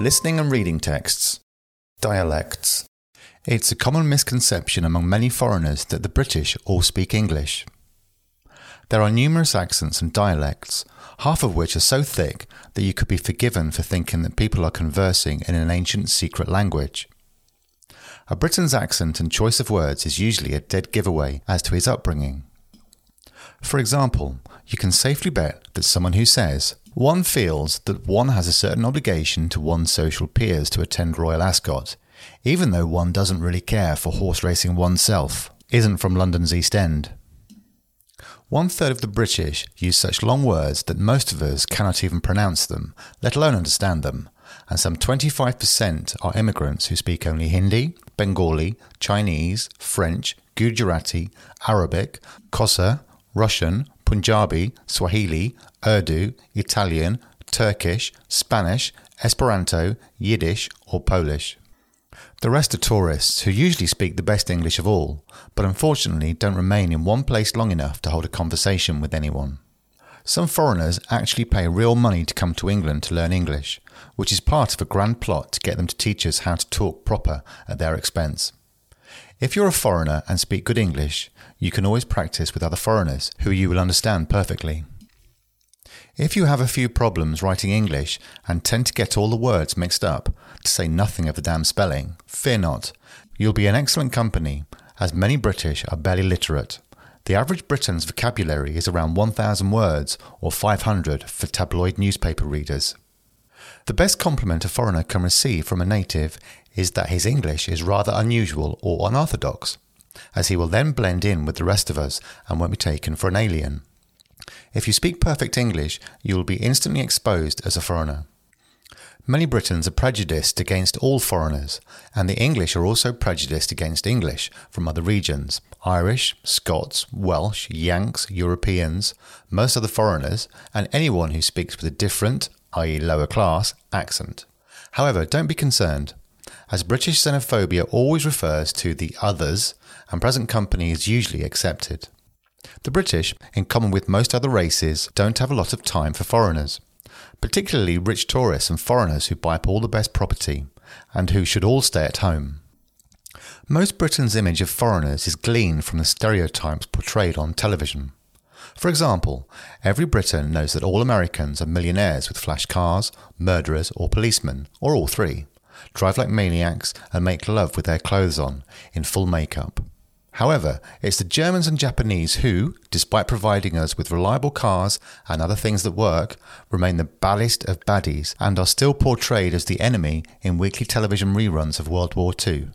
Listening and reading texts. Dialects. It's a common misconception among many foreigners that the British all speak English. There are numerous accents and dialects, half of which are so thick that you could be forgiven for thinking that people are conversing in an ancient secret language. A Briton's accent and choice of words is usually a dead giveaway as to his upbringing. For example, you can safely bet that someone who says, one feels that one has a certain obligation to one's social peers to attend Royal Ascot, even though one doesn't really care for horse racing oneself, isn't from London's East End. One third of the British use such long words that most of us cannot even pronounce them, let alone understand them, and some 25% are immigrants who speak only Hindi, Bengali, Chinese, French, Gujarati, Arabic, Xhosa, Russian, Punjabi, Swahili, Urdu, Italian, Turkish, Spanish, Esperanto, Yiddish, or Polish. The rest are tourists who usually speak the best English of all, but unfortunately don't remain in one place long enough to hold a conversation with anyone. Some foreigners actually pay real money to come to England to learn English, which is part of a grand plot to get them to teach us how to talk proper at their expense. If you're a foreigner and speak good English, you can always practice with other foreigners who you will understand perfectly. If you have a few problems writing English and tend to get all the words mixed up, to say nothing of the damn spelling, fear not. You'll be in excellent company, as many British are barely literate. The average Briton's vocabulary is around 1,000 words, or 500 for tabloid newspaper readers. The best compliment a foreigner can receive from a native is that his English is rather unusual or unorthodox, as he will then blend in with the rest of us and won't be taken for an alien. If you speak perfect English, you will be instantly exposed as a foreigner. Many Britons are prejudiced against all foreigners, and the English are also prejudiced against English from other regions Irish, Scots, Welsh, Yanks, Europeans, most other foreigners, and anyone who speaks with a different, i.e., lower class, accent. However, don't be concerned, as British xenophobia always refers to the others, and present company is usually accepted. The British, in common with most other races, don't have a lot of time for foreigners, particularly rich tourists and foreigners who buy up all the best property, and who should all stay at home. Most Britons' image of foreigners is gleaned from the stereotypes portrayed on television. For example, every Briton knows that all Americans are millionaires with flash cars, murderers, or policemen, or all three, drive like maniacs, and make love with their clothes on, in full makeup. However, it's the Germans and Japanese who, despite providing us with reliable cars and other things that work, remain the baddest of baddies and are still portrayed as the enemy in weekly television reruns of World War II.